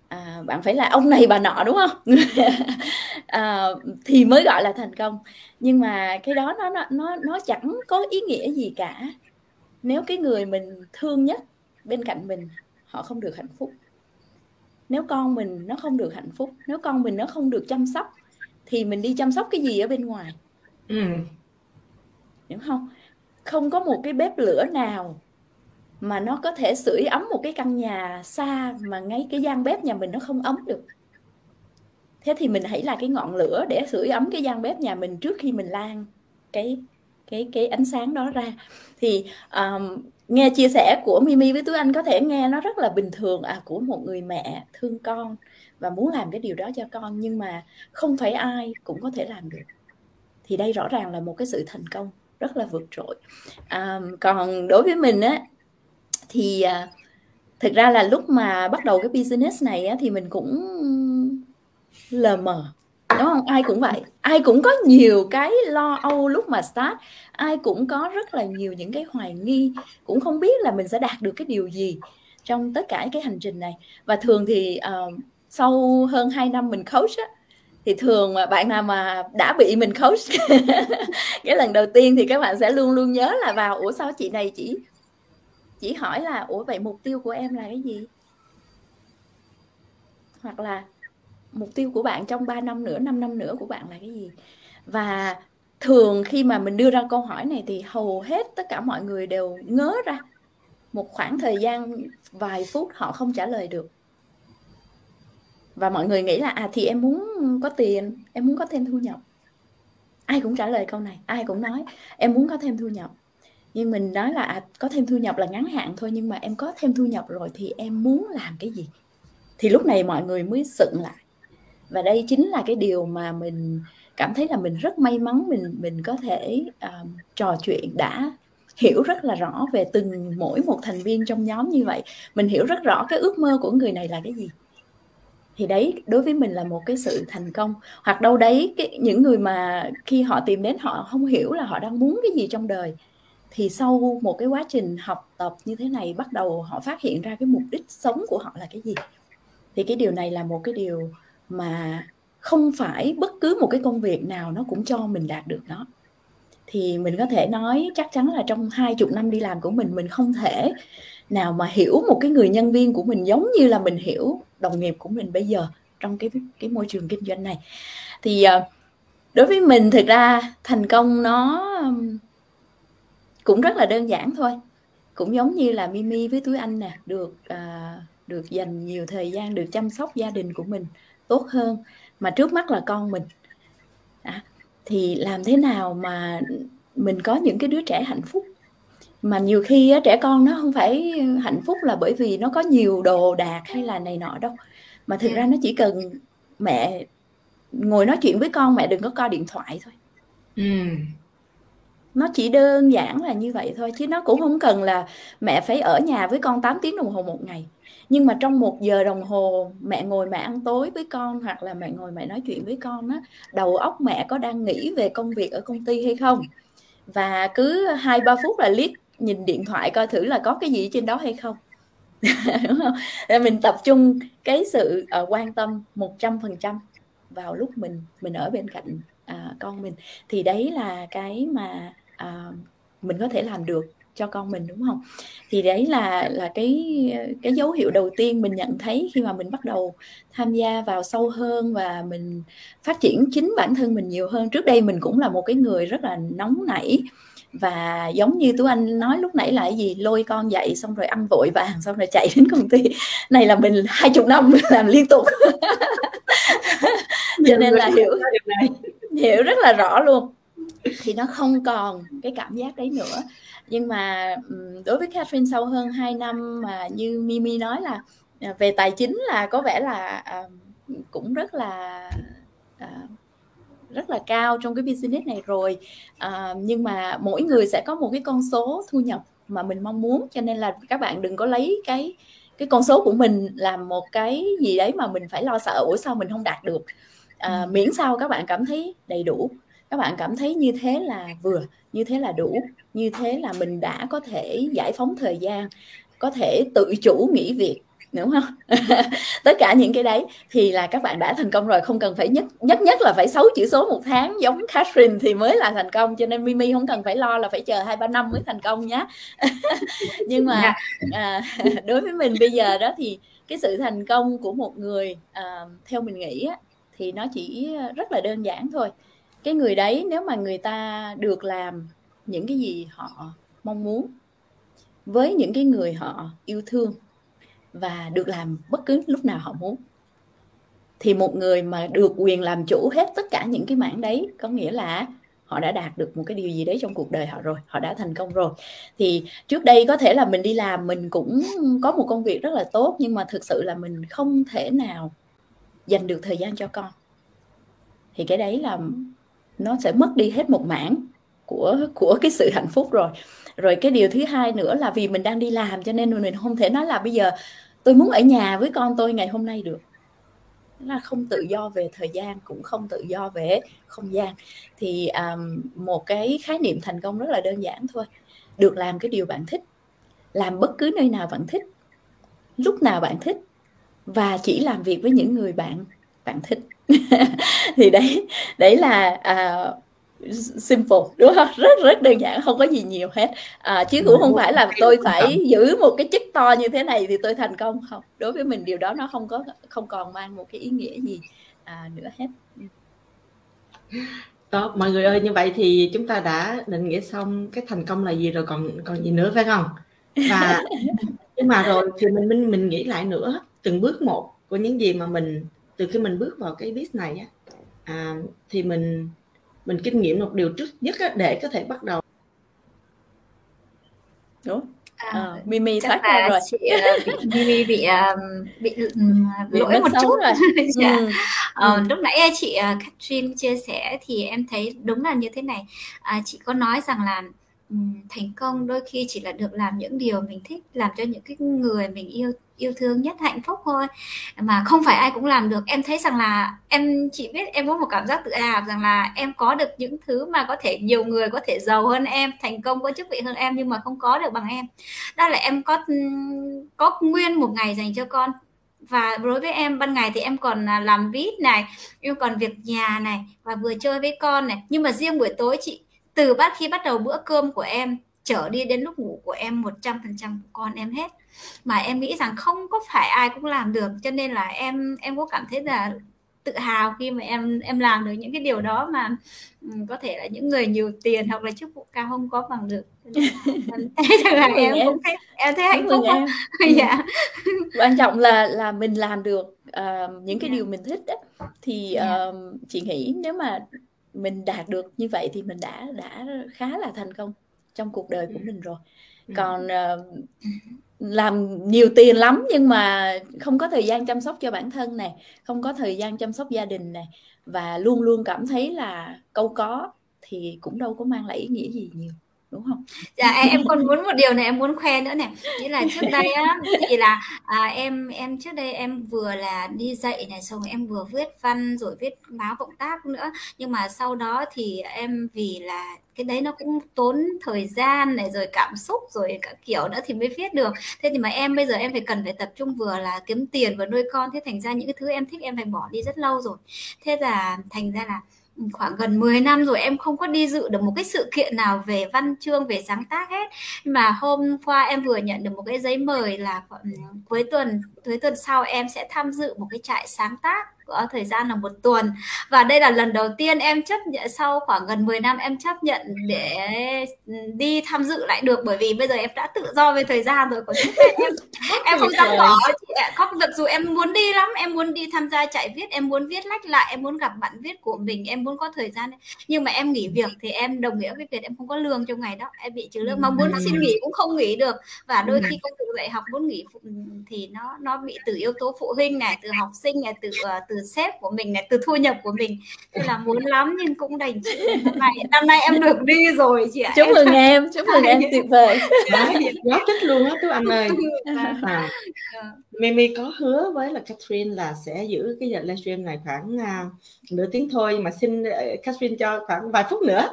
à, bạn phải là ông này bà nọ đúng không? À, thì mới gọi là thành công. Nhưng mà cái đó nó nó nó chẳng có ý nghĩa gì cả. Nếu cái người mình thương nhất bên cạnh mình họ không được hạnh phúc. Nếu con mình nó không được hạnh phúc nếu con mình nó không được chăm sóc thì mình đi chăm sóc cái gì ở bên ngoài? Ừ. đúng không? Không có một cái bếp lửa nào mà nó có thể sưởi ấm một cái căn nhà xa mà ngay cái gian bếp nhà mình nó không ấm được. Thế thì mình hãy là cái ngọn lửa để sưởi ấm cái gian bếp nhà mình trước khi mình lan cái cái cái ánh sáng đó ra. Thì um, nghe chia sẻ của Mimi với Tú Anh có thể nghe nó rất là bình thường à của một người mẹ thương con và muốn làm cái điều đó cho con nhưng mà không phải ai cũng có thể làm được. Thì đây rõ ràng là một cái sự thành công rất là vượt trội. À, còn đối với mình á thì à, thực ra là lúc mà bắt đầu cái business này á, thì mình cũng lờ mờ đúng không? Ai cũng vậy. Ai cũng có nhiều cái lo âu lúc mà start. Ai cũng có rất là nhiều những cái hoài nghi. Cũng không biết là mình sẽ đạt được cái điều gì trong tất cả cái hành trình này. Và thường thì uh, sau hơn 2 năm mình coach á thì thường mà bạn nào mà đã bị mình coach cái lần đầu tiên thì các bạn sẽ luôn luôn nhớ là vào ủa sao chị này chỉ chỉ hỏi là, ủa, vậy mục tiêu của em là cái gì? Hoặc là, mục tiêu của bạn trong 3 năm nữa 5 năm nữa của bạn là cái gì? Và thường khi mà mình đưa ra câu hỏi này thì hầu hết tất cả mọi người đều ngớ ra. Một khoảng thời gian vài phút họ không trả lời được. Và mọi người nghĩ là à thì em muốn có tiền, em muốn có thêm thu nhập. Ai cũng trả lời câu này, ai cũng nói, em muốn có thêm thu nhập nhưng mình nói là à, có thêm thu nhập là ngắn hạn thôi nhưng mà em có thêm thu nhập rồi thì em muốn làm cái gì? Thì lúc này mọi người mới sựng lại. Và đây chính là cái điều mà mình cảm thấy là mình rất may mắn mình mình có thể uh, trò chuyện đã hiểu rất là rõ về từng mỗi một thành viên trong nhóm như vậy. Mình hiểu rất rõ cái ước mơ của người này là cái gì. Thì đấy đối với mình là một cái sự thành công. Hoặc đâu đấy cái những người mà khi họ tìm đến họ không hiểu là họ đang muốn cái gì trong đời thì sau một cái quá trình học tập như thế này, bắt đầu họ phát hiện ra cái mục đích sống của họ là cái gì? Thì cái điều này là một cái điều mà không phải bất cứ một cái công việc nào nó cũng cho mình đạt được nó thì mình có thể nói chắc chắn là trong hai chục năm đi làm của mình mình không thể nào mà hiểu một cái người nhân viên của mình giống như là mình hiểu đồng nghiệp của mình bây giờ trong cái cái môi trường kinh doanh này. Thì ờ, đối với mình thực ra thành công nó cũng rất là đơn giản thôi. Cũng giống như là Mimi với túi anh nè được à, được dành nhiều thời gian được chăm sóc gia đình của mình tốt hơn. Mà trước mắt là con mình. À, thì làm thế nào mà mình có những cái đứa trẻ hạnh phúc? Mà nhiều khi á, trẻ con nó không phải hạnh phúc là bởi vì nó có nhiều đồ đạc hay là này nọ đâu. Mà thực ra nó chỉ cần mẹ ngồi nói chuyện với con mẹ đừng có coi điện thoại thôi. Ừ nó chỉ đơn giản là như vậy thôi chứ nó cũng không cần là mẹ phải ở nhà với con 8 tiếng đồng hồ một ngày. Nhưng mà trong một giờ đồng hồ mẹ ngồi mẹ ăn tối với con hoặc là mẹ ngồi mẹ nói chuyện với con á đầu óc mẹ có đang nghĩ về công việc ở công ty hay không? Và cứ hai ba phút là liếc nhìn điện thoại coi thử là có cái gì trên đó hay không. Đúng không? Để mình tập trung cái sự uh, quan tâm một trăm phần trăm vào lúc mình mình ở bên cạnh uh, con mình. Thì đấy là cái mà uh, mình có thể làm được cho con mình đúng không? Thì đấy là là cái cái dấu hiệu đầu tiên mình nhận thấy khi mà mình bắt đầu tham gia vào sâu hơn và mình phát triển chính bản thân mình nhiều hơn. Trước đây mình cũng là một cái người rất là nóng nảy và giống như tú anh nói lúc nãy là cái gì? Lôi con dậy xong rồi ăn vội vàng xong rồi chạy đến công ty. Này là mình hai chục năm làm liên tục. Cho nên là hiểu hiểu rất là rõ luôn thì nó không còn cái cảm giác đấy nữa. Nhưng mà đối với Catherine sau hơn 2 năm mà như Mimi nói là à, về tài chính là có vẻ là à, cũng rất là à, rất là cao trong cái business này rồi. Nhưng mà mỗi người sẽ có một cái con số thu nhập mà mình mong muốn cho nên là các bạn đừng có lấy cái cái con số của mình làm một cái gì đấy mà mình phải lo sợ ủa sao mình không đạt được? À, miễn sao các bạn cảm thấy đầy đủ các bạn cảm thấy như thế là vừa như thế là đủ như thế là mình đã có thể giải phóng thời gian có thể tự chủ nghỉ việc đúng không? Tất cả những cái đấy thì là các bạn đã thành công rồi không cần phải nhất nhất nhất là phải 6 chữ số một tháng giống Catherine thì mới là thành công cho nên Mimi không cần phải lo là phải chờ hai ba năm mới thành công nhé nhưng mà à, đối với mình bây giờ đó thì cái sự thành công của một người à, theo mình nghĩ á, thì nó chỉ rất là đơn giản thôi cái người đấy nếu mà người ta được làm những cái gì họ mong muốn với những cái người họ yêu thương và được làm bất cứ lúc nào họ muốn, thì một người mà được quyền làm chủ hết tất cả những cái mảng đấy có nghĩa là họ đã đạt được một cái điều gì đấy trong cuộc đời họ rồi, họ đã thành công rồi. Thì trước đây có thể là mình đi làm mình cũng có một công việc rất là tốt, nhưng mà thực sự là mình không thể nào dành được thời gian cho con. Thì cái đấy là nó sẽ mất đi hết một mảng của của cái sự hạnh phúc rồi. Rồi cái điều thứ hai nữa là vì mình đang đi làm cho nên mình không thể nói là bây giờ tôi muốn ở nhà với con tôi ngày hôm nay được. Là không tự do về thời gian cũng không tự do về không gian. Thì um, một cái khái niệm thành công rất là đơn giản thôi. Được làm cái điều bạn thích làm bất cứ nơi nào bạn thích lúc nào bạn thích và chỉ làm việc với những người bạn bạn thích. thì đấy đấy là uh, simple đúng không? Rất rất đơn giản không có gì nhiều hết. À, chứ cũng không phải là tôi phải giữ một cái chức to như thế này thì tôi thành công không? Đối với mình điều đó nó không có không còn mang một cái ý nghĩa gì à, nữa hết. Ừ. đó mọi người ơi như vậy thì chúng ta đã định nghĩa xong cái thành công là gì rồi còn còn gì nữa phải không? Và nhưng mà rồi thì mình mình mình nghĩ lại nữa từng bước một của những gì mà mình từ khi mình bước vào cái business này á à, thì mình mình kinh nghiệm một điều trước nhất á, để có thể bắt đầu. Đúng. À, à, Mimi chắc là rồi. chị uh, bị Mimi bị uh, bị, um, lỗi một chút. rồi. Dạ. ừ. uh, lúc nãy chị uh, Catherine chia sẻ thì em thấy đúng là như thế này. Uh, chị có nói rằng là thành công đôi khi chỉ là được làm những điều mình thích, làm cho những cái người mình yêu yêu thương nhất hạnh phúc thôi. Mà không phải ai cũng làm được. Em thấy rằng là em chỉ biết em có một cảm giác tự hào rằng là em có được những thứ mà có thể nhiều người có thể giàu hơn em, thành công, có chức vị hơn em nhưng mà không có được bằng em. Đó là em có có nguyên một ngày dành cho con. Và đối với em, ban ngày thì em còn à, làm vít này, em còn việc nhà này và vừa chơi với con này. Nhưng mà riêng buổi tối chị từ bắt khi bắt đầu bữa cơm của em trở đi đến lúc ngủ của em 100% của con em hết. Mà em nghĩ rằng không có phải ai cũng làm được cho nên là em em có cảm thấy là tự hào khi mà em em làm được những cái điều đó mà um, có thể là những người nhiều tiền hoặc là chức vụ cao không có bằng được. Em thấy là em cũng thấy em thấy hạnh phúc em. dạ. Quan trọng là là mình làm được uh, những cái dạ. điều mình thích đó, thì uh, chị nghĩ nếu mà mình đạt được như vậy thì mình đã đã khá là thành công trong cuộc đời của mình rồi. Còn uh, làm nhiều tiền lắm nhưng mà không có thời gian chăm sóc cho bản thân này không có thời gian chăm sóc gia đình này và luôn luôn cảm thấy là câu có thì cũng đâu có mang lại ý nghĩa gì nhiều đúng không? Dạ em còn muốn một điều này em muốn khoe nữa này. Nghĩa là trước đây á thì là à, em em trước đây em vừa là đi dạy này xong rồi em vừa viết văn rồi viết báo cộng tác nữa. Nhưng mà sau đó thì em vì là cái đấy nó cũng tốn thời gian này rồi cảm xúc rồi cả kiểu nữa thì mới viết được. Thế thì mà em bây giờ em phải cần phải tập trung vừa là kiếm tiền và nuôi con. Thế thành ra những cái thứ em thích em phải bỏ đi rất lâu rồi. Thế là thành ra là khoảng gần 10 năm rồi em không có đi dự được một cái sự kiện nào về văn chương, về sáng tác hết. Mà hôm qua em vừa nhận được một cái giấy mời là ừ, cuối tuần cuối tuần sau em sẽ tham dự một cái trại sáng tác có thời gian là một tuần. Và đây là lần đầu tiên em chấp nhận sau khoảng gần 10 năm em chấp nhận để đi tham dự lại được. Bởi vì bây giờ em đã tự do về thời gian rồi còn em em không dám bỏ chị ạ. Không mặc dù em muốn đi lắm em muốn đi tham gia chạy viết em muốn viết lách lại em muốn gặp bạn viết của mình em muốn có thời gian. Nhưng mà em nghỉ việc thì em đồng nghĩa với việc em không có lương trong ngày đó. Em bị trừ lương. Mà muốn xin nghỉ cũng không nghỉ được. Và đôi khi công việc dạy học muốn nghỉ thì nó nó bị từ yếu tố phụ huynh này từ học sinh này từ uh, từ sếp của mình này từ thu nhập của mình. Thế là muốn lắm nhưng cũng đành năm nay năm nay em được đi rồi chị ạ. Chúc mừng em chúc mừng em tuyệt vời. Quá thích luôn á tú anh ơi. à, Mimi có hứa với là Catherine là sẽ giữ cái giờ livestream này khoảng uh, nửa tiếng thôi mà xin uh, Catherine cho khoảng vài phút nữa.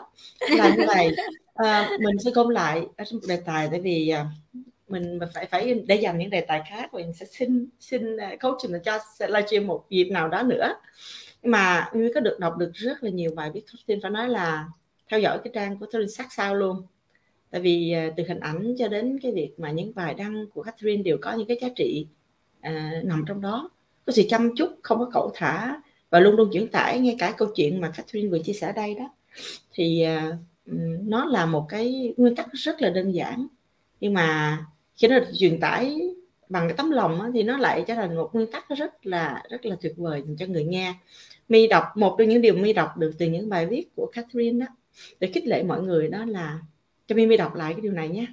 Là như này uh, mình sẽ công lại ở trong đề tài tại vì uh, mình phải phải để dành những đề tài khác mình sẽ xin xin à, coaching cho livestream một dịp nào đó nữa. Nhưng mà như có được đọc được rất là nhiều bài viết coaching phải nói là theo dõi cái trang của Catherine sát sao luôn. Tại vì à, từ hình ảnh cho đến cái việc mà những bài đăng của Catherine đều có những cái giá trị uh, nằm trong đó. Có sự chăm chút không có cẩu thả và luôn luôn chuyển tải ngay cả câu chuyện mà Catherine vừa chia sẻ đây đó. Thì uh, nó là một cái nguyên tắc rất là đơn giản. Nhưng mà khi nó được truyền tải bằng cái tấm lòng á, thì nó lại trở thành một nguyên tắc rất là rất là tuyệt vời cho người nghe. Mi đọc một trong những điều mi đọc được từ những bài viết của Catherine đó để khích lệ mọi người đó là cho mi mi đọc lại cái điều này nhé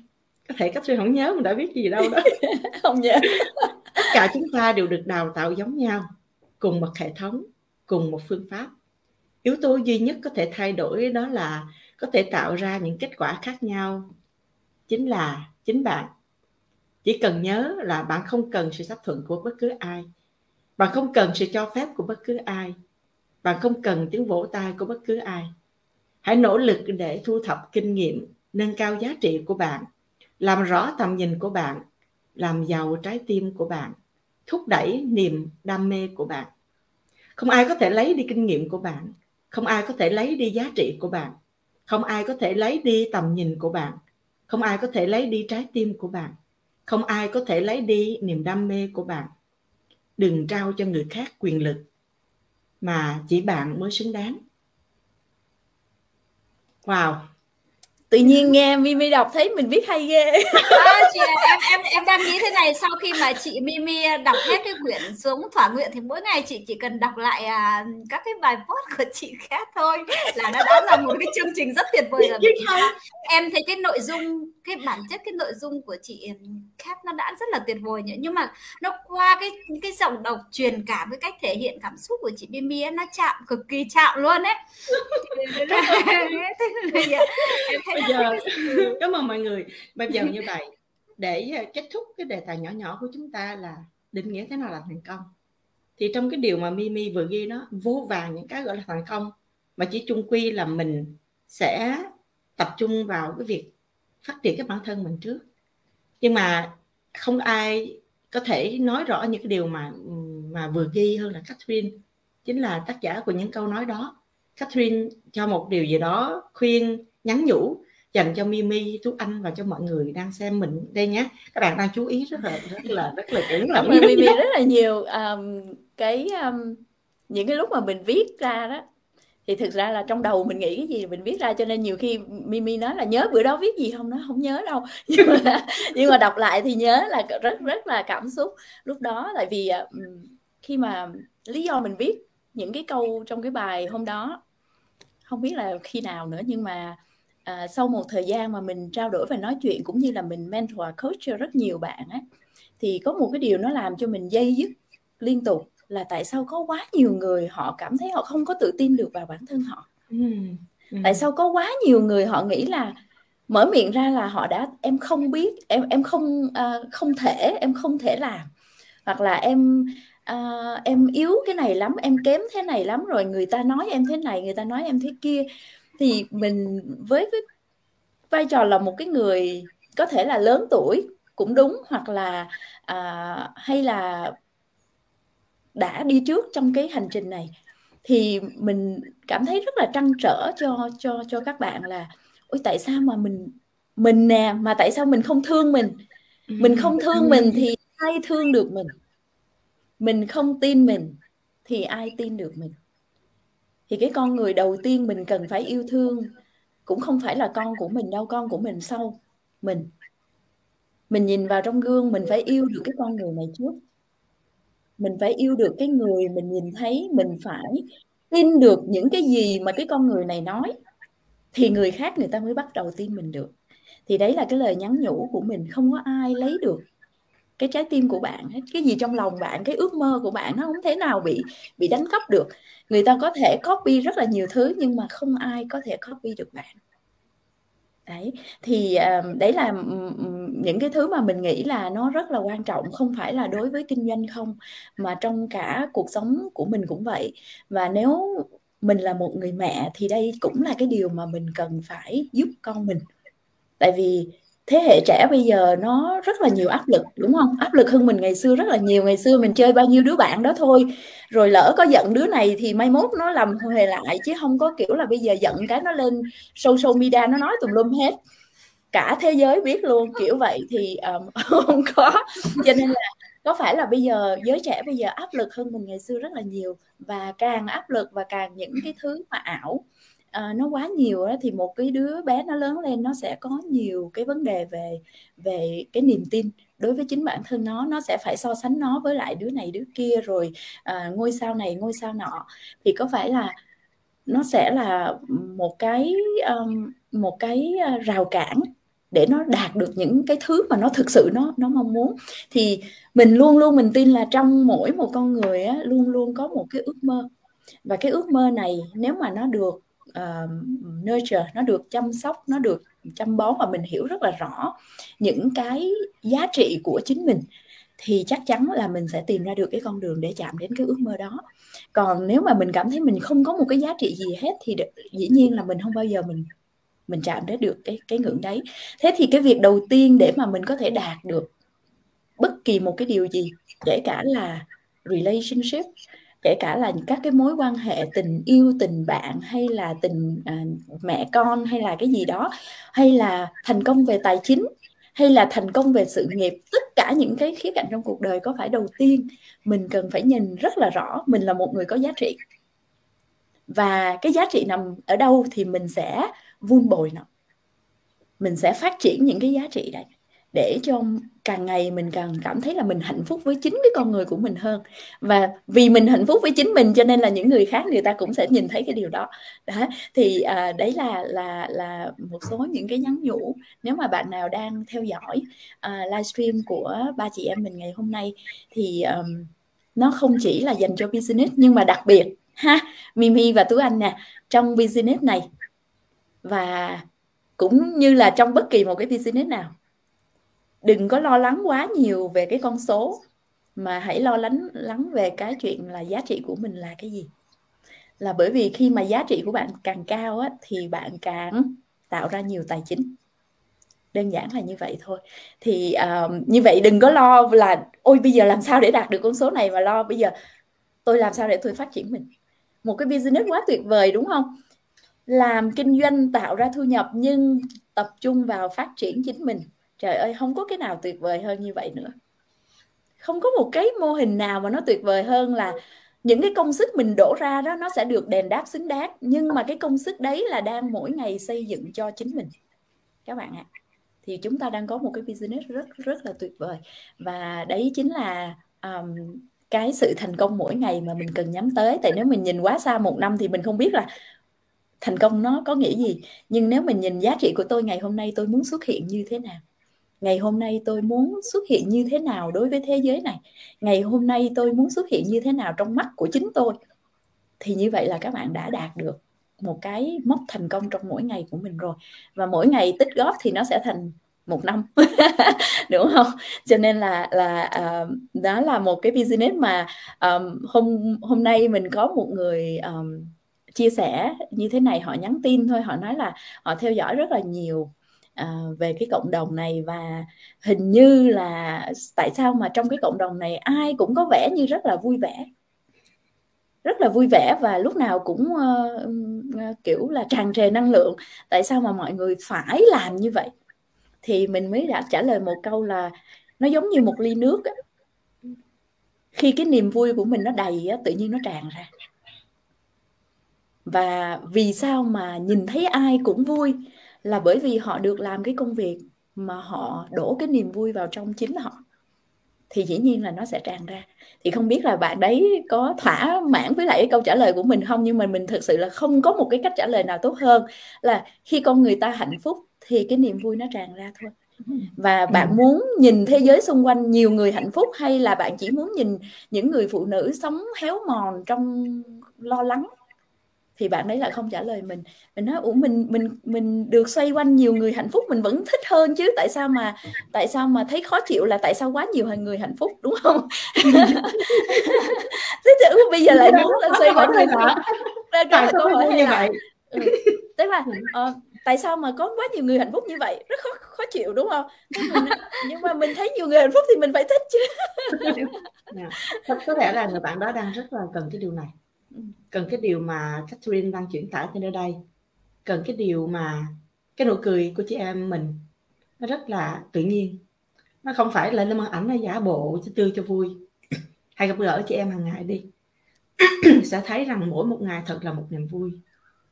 có thể Catherine không nhớ mình đã viết gì đâu đó. Không nhớ. Tất cả chúng ta đều được đào tạo giống nhau cùng một hệ thống cùng một phương pháp. Yếu tố duy nhất có thể thay đổi đó là có thể tạo ra những kết quả khác nhau chính là chính bạn chỉ cần nhớ là bạn không cần sự chấp thuận của bất cứ ai. Bạn không cần sự cho phép của bất cứ ai. Bạn không cần tiếng vỗ tay của bất cứ ai. Hãy nỗ lực để thu thập kinh nghiệm, nâng cao giá trị của bạn, làm rõ tầm nhìn của bạn, làm giàu trái tim của bạn, thúc đẩy niềm đam mê của bạn. Không ai có thể lấy đi kinh nghiệm của bạn. Không ai có thể lấy đi giá trị của bạn. Không ai có thể lấy đi tầm nhìn của bạn. Không ai có thể lấy đi trái tim của bạn không ai có thể lấy đi niềm đam mê của bạn. Đừng trao cho người khác quyền lực mà chỉ bạn mới xứng đáng. Wow. Tự nhiên nghe Mimi đọc thấy mình biết hay ghê. À, chị, em em em đang nghĩ thế này sau khi mà chị Mimi đọc hết cái quyển xuống thỏa nguyện thì mỗi ngày chị chỉ cần đọc lại à, các cái bài post của chị khác thôi. Là nó đã là một cái chương trình rất tuyệt vời rồi em thấy cái nội dung cái bản chất cái nội dung của chị khác nó đã rất là tuyệt vời nhỉ. Nhưng mà nó qua cái cái giọng đọc truyền cảm cái cách thể hiện cảm xúc của chị Mimi ấy, nó chạm cực kỳ chạm luôn ấy. Em thấy bây giờ cảm ơn mọi người. Bây giờ như vậy để ờ, kết thúc cái đề tài nhỏ nhỏ của chúng ta là định nghĩa thế nào là thành công. Thì trong cái điều mà Mimi vừa ghi nó vô vàng những cái gọi là thành công mà chỉ chung quy là mình sẽ tập trung vào cái việc phát triển cái bản thân mình trước. Nhưng mà không ai có thể nói rõ những cái điều mà mà vừa ghi hơn là Catherine chính là tác giả của những câu nói đó. Catherine cho một điều gì đó khuyên nhắn nhủ dành cho Mimi, Tú Anh và cho mọi người đang xem mình đây nhé. Các bạn đang chú ý rất là rất là rất là kỹ là Mimi rất là nhiều. Um, cái um, những cái lúc mà mình viết ra đó thì thực ra là trong đầu mình nghĩ cái gì mình viết ra cho nên nhiều khi Mimi nói là nhớ bữa đó viết gì? Không nó không nhớ đâu. Nhưng mà nhưng mà đọc lại thì nhớ là rất rất là cảm xúc lúc đó. Tại vì ờ, khi mà lý do mình viết những cái câu trong cái bài hôm đó không biết là khi nào nữa nhưng mà à, sau một thời gian mà mình trao đổi và nói chuyện cũng như là mình mentor coach cho rất nhiều bạn á thì có một cái điều nó làm cho mình dây dứt liên tục là tại sao có quá nhiều người họ cảm thấy họ không có tự tin được vào bản thân họ? Ừ. tại sao có quá nhiều người họ nghĩ là mở miệng ra là họ đã em không biết em em không uh, không thể em không thể làm. Hoặc là em uh, em yếu cái này lắm em kém thế này lắm rồi người ta nói em thế này người ta nói em thế kia. Thì mình với cái vai trò là một cái người có thể là lớn tuổi cũng đúng hoặc là uh, hay là đã đi trước trong cái hành trình này thì mình cảm thấy rất là trăn trở cho cho cho các bạn là ôi tại sao mà mình mình nè mà tại sao mình không thương mình? Mình không thương mình thì ai thương được mình? Mình không tin mình thì ai tin được mình? Thì cái con người đầu tiên mình cần phải yêu thương cũng không phải là con của mình đâu con của mình sau mình. Mình nhìn vào trong gương mình phải yêu được cái con người này trước mình phải yêu được cái người mình nhìn thấy, mình phải tin được những cái gì mà cái con người này nói, thì người khác người ta mới bắt đầu tin mình được. Thì đấy là cái lời nhắn nhủ của mình, không có ai lấy được cái trái tim của bạn cái gì trong lòng bạn, cái ước mơ của bạn nó không thể nào bị bị đánh cắp được. Người ta có thể copy rất là nhiều thứ nhưng mà không ai có thể copy được bạn đấy, thì ờ, đấy là những cái thứ mà mình nghĩ là nó rất là quan trọng, không phải là đối với kinh doanh không, mà trong cả cuộc sống của mình cũng vậy. Và nếu mình là một người mẹ thì đây cũng là cái điều mà mình cần phải giúp con mình. Tại vì thế hệ trẻ bây giờ nó rất là nhiều áp lực đúng không? Áp lực hơn mình ngày xưa rất là nhiều. Ngày xưa mình chơi bao nhiêu đứa bạn đó thôi. Rồi lỡ có giận đứa này thì mai mốt nó làm huề lại chứ không có kiểu là bây giờ giận cái nó lên social media nó nói tùm lum hết. Cả thế giới biết luôn kiểu vậy thì um, không có. Cho nên là có phải là bây giờ giới trẻ bây giờ áp lực hơn mình ngày xưa rất là nhiều và càng áp lực và càng những cái thứ mà ảo uh, nó quá nhiều đó, thì một cái đứa bé nó lớn lên nó sẽ có nhiều cái vấn đề về về cái niềm tin đối với chính bản thân nó nó sẽ phải so sánh nó với lại đứa này đứa kia rồi uh, ngôi sao này ngôi sao nọ. Thì có phải là nó sẽ là một cái um, một cái ờ, rào cản để nó đạt được những cái thứ mà nó thực sự nó nó mong muốn? Thì mình luôn luôn mình tin là trong mỗi một con người á, luôn luôn có một cái ước mơ. Và cái ước mơ này nếu mà nó được uh, nurture nó được chăm sóc nó được chăm bón và mình hiểu rất là rõ những cái giá trị của chính mình thì chắc chắn là mình sẽ tìm ra được cái con đường để chạm đến cái ước mơ đó. Còn nếu mà mình cảm thấy mình không có một cái giá trị gì hết thì dĩ nhiên là mình không bao giờ mình mình chạm đến được cái cái ngưỡng đấy. Thế thì cái việc đầu tiên để mà mình có thể đạt được bất kỳ một cái điều gì kể cả là relationship kể cả là các cái mối quan hệ tình yêu tình bạn hay là tình à, mẹ con hay là cái gì đó hay là thành công về tài chính hay là thành công về sự nghiệp tất cả những cái khía cạnh trong cuộc đời có phải đầu tiên mình cần phải nhìn rất là rõ mình là một người có giá trị. Và cái giá trị nằm ở đâu thì mình sẽ vun bồi nó. Mình sẽ phát triển những cái giá trị đấy để cho càng ngày mình càng cảm thấy là mình hạnh phúc với chính cái con người của mình hơn. Và vì mình hạnh phúc với chính mình cho nên là những người khác người ta cũng sẽ nhìn thấy cái điều đó. Đó thì à, đấy là là là một số những cái nhắn nhủ. Nếu mà bạn nào đang theo dõi à, livestream của ba chị em mình ngày hôm nay thì um, nó không chỉ là dành cho business nhưng mà đặc biệt ha Mimi và Tú Anh nè trong business này. Và cũng như là trong bất kỳ một cái business nào đừng có lo lắng quá nhiều về cái con số mà hãy lo lắng lắng về cái chuyện là giá trị của mình là cái gì. Là bởi vì khi mà giá trị của bạn càng cao á, thì bạn càng tạo ra nhiều tài chính. Đơn giản là như vậy thôi. Thì uh, như vậy đừng có lo là ôi bây giờ làm sao để đạt được con số này? Mà lo bây giờ tôi làm sao để tôi phát triển mình? Một cái business quá tuyệt vời đúng không? Làm kinh doanh tạo ra thu nhập nhưng tập trung vào phát triển chính mình trời ơi không có cái nào tuyệt vời hơn như vậy nữa. Không có một cái mô hình nào mà nó tuyệt vời hơn là những cái công sức mình đổ ra đó nó sẽ được đền đáp xứng đáng. Nhưng mà cái công sức đấy là đang mỗi ngày xây dựng cho chính mình. Các bạn ạ thì chúng ta đang có một cái business rất rất là tuyệt vời. Và đấy chính là um, cái sự thành công mỗi ngày mà mình cần nhắm tới. Tại nếu mình nhìn quá xa một năm thì mình không biết là thành công nó có nghĩa gì. Nhưng nếu mình nhìn giá trị của tôi ngày hôm nay tôi muốn xuất hiện như thế nào? Ngày hôm nay tôi muốn xuất hiện như thế nào đối với thế giới này? Ngày hôm nay tôi muốn xuất hiện như thế nào trong mắt của chính tôi? Thì như vậy là các bạn đã đạt được một cái mốc thành công trong mỗi ngày của mình rồi. Và mỗi ngày tích góp thì nó sẽ thành một năm. Đúng không? Cho nên là là uh, đó là một cái business mà um, hôm hôm nay mình có một người um, chia sẻ như thế này họ nhắn tin thôi họ nói là họ theo dõi rất là nhiều uh, về cái cộng đồng này và hình như là tại sao mà trong cái cộng đồng này ai cũng có vẻ như rất là vui vẻ rất là vui vẻ và lúc nào cũng uh, kiểu là tràn trề năng lượng. Tại sao mà mọi người phải làm như vậy? Thì mình mới đã trả lời một câu là nó giống như một ly nước á. khi cái niềm vui của mình nó đầy á, tự nhiên nó tràn ra. Và vì sao mà nhìn thấy ai cũng vui là bởi vì họ được làm cái công việc mà họ đổ cái niềm vui vào trong chính họ thì dĩ nhiên là nó sẽ tràn ra. Thì không biết là bạn đấy có thỏa mãn với lại cái câu trả lời của mình không? Nhưng mà mình thực sự là không có một cái cách trả lời nào tốt hơn là khi con người ta hạnh phúc thì cái niềm vui nó tràn ra thôi. Và bạn ừ. muốn nhìn thế giới xung quanh nhiều người hạnh phúc hay là bạn chỉ muốn nhìn những người phụ nữ sống héo mòn trong lo lắng thì bạn đấy lại không trả lời mình. Mình nói ủa mình mình mình được xoay quanh nhiều người hạnh phúc mình vẫn thích hơn chứ. Tại sao mà tại sao mà thấy khó chịu là tại sao quá nhiều người hạnh phúc? Đúng không? Thế thì bây giờ lại muốn là xoay quanh người. Hạnh phúc câu hỏi như vậy? ừ. tức là uh, tại sao mà có quá nhiều người hạnh phúc như vậy? Rất khó khó chịu đúng không? Mình, nhưng mà mình thấy nhiều người hạnh phúc thì mình phải thích chứ. Dạ. có thể là người bạn đó đang rất là cần cái điều này cần cái điều mà Catherine đang chuyển tải trên nơi đây. Cần cái điều mà cái nụ cười của chị em mình nó rất là tự nhiên. Nó không phải là lên màn ảnh nó giả bộ cho tươi cho vui. Hay gặp gỡ chị em hàng ngày đi. Sẽ thấy rằng mỗi một ngày thật là một niềm vui.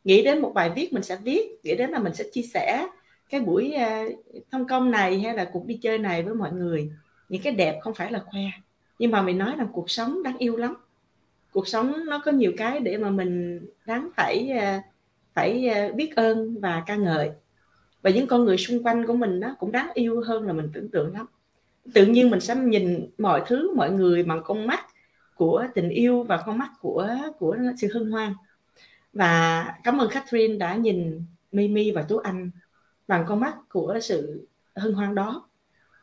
Nghĩ đến một bài viết mình sẽ viết, nghĩ đến là mình sẽ chia sẻ cái buổi à, thông công này hay là cuộc đi chơi này với mọi người. Những cái đẹp không phải là khoe, nhưng mà mình nói là cuộc sống đáng yêu lắm cuộc sống nó có nhiều cái để mà mình đáng phải à, phải à, biết ơn và ca ngợi. Và những con người xung quanh của mình nó cũng đáng yêu hơn là mình tưởng tượng lắm. Tự nhiên mình sẽ nhìn mọi thứ, mọi người bằng con mắt của tình yêu và con mắt của của sự hân hoan. Và cảm ơn Catherine đã nhìn Mimi và Tú Anh bằng con mắt của sự hân hoan đó.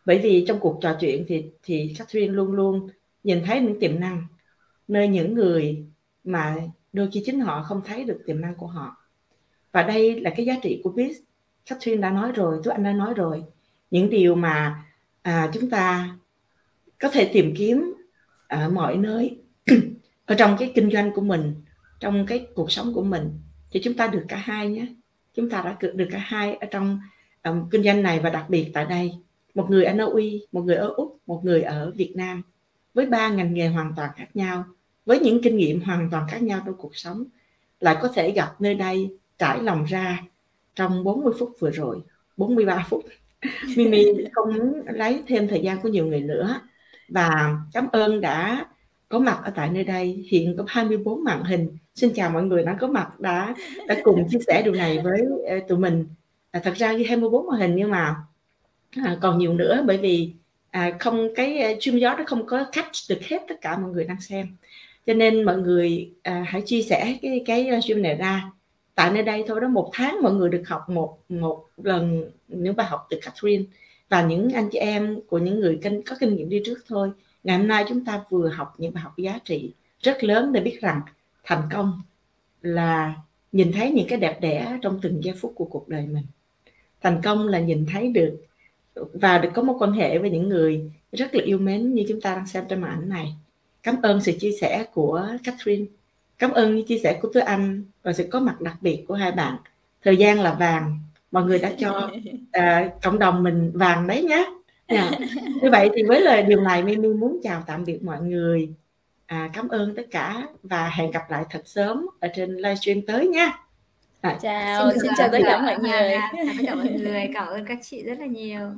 Bởi vì trong cuộc trò chuyện thì thì Catherine luôn luôn nhìn thấy những tiềm năng nơi những người mà đôi khi chính họ không thấy được tiềm năng của họ. Và đây là cái giá trị của biz. Catherine đã nói rồi Tú Anh đã nói rồi. Những điều mà à, chúng ta có thể tìm kiếm ở mọi nơi ở trong cái kinh doanh của mình trong cái cuộc sống của mình thì chúng ta được cả hai nhé. Chúng ta đã được cả hai ở trong um, kinh doanh này và đặc biệt tại đây. Một người ở Na Uy một người ở Úc một người ở Việt Nam với ba ngành nghề hoàn toàn khác nhau với những kinh nghiệm hoàn toàn khác nhau trong cuộc sống lại có thể gặp nơi đây trải lòng ra trong 40 phút vừa rồi 43 phút. Mimi không muốn lấy thêm thời gian của nhiều người nữa và cảm ơn đã có mặt ở tại nơi đây. Hiện có 24 màn hình. Xin chào mọi người đã có mặt đã đã cùng chia sẻ điều này với uh, tụi mình. À, thật ra ghi 24 màn hình nhưng mà à, còn nhiều nữa bởi vì à, không cái chim gió nó không có catch được hết tất cả mọi người đang xem cho nên mọi người à, hãy chia sẻ cái cái livestream này ra. Tại nơi đây thôi đó một tháng mọi người được học một một lần những bài học từ Catherine. Và những anh chị em của những người kinh, có kinh nghiệm đi trước thôi. Ngày hôm nay chúng ta vừa học những bài học giá trị rất lớn để biết rằng thành công là nhìn thấy những cái đẹp đẽ trong từng giây phút của cuộc đời mình. Thành công là nhìn thấy được và được có một quan hệ với những người rất là yêu mến như chúng ta đang xem trên màn ảnh này cảm ơn sự chia sẻ của Catherine. Cảm ơn những chia sẻ của Tứ Anh và sự có mặt đặc biệt của hai bạn. Thời gian là vàng. Mọi người đã cho uh, cộng đồng mình vàng đấy nhé yeah. Dạ. như vậy thì với lời điều này Mimi muốn chào tạm biệt mọi người. À, cảm ơn tất cả và hẹn gặp lại thật sớm ở trên livestream tới nha. À, chào. xin, xin chào tất cả. mọi người. Chào tất cả mọi người. Cảm ơn các chị rất là nhiều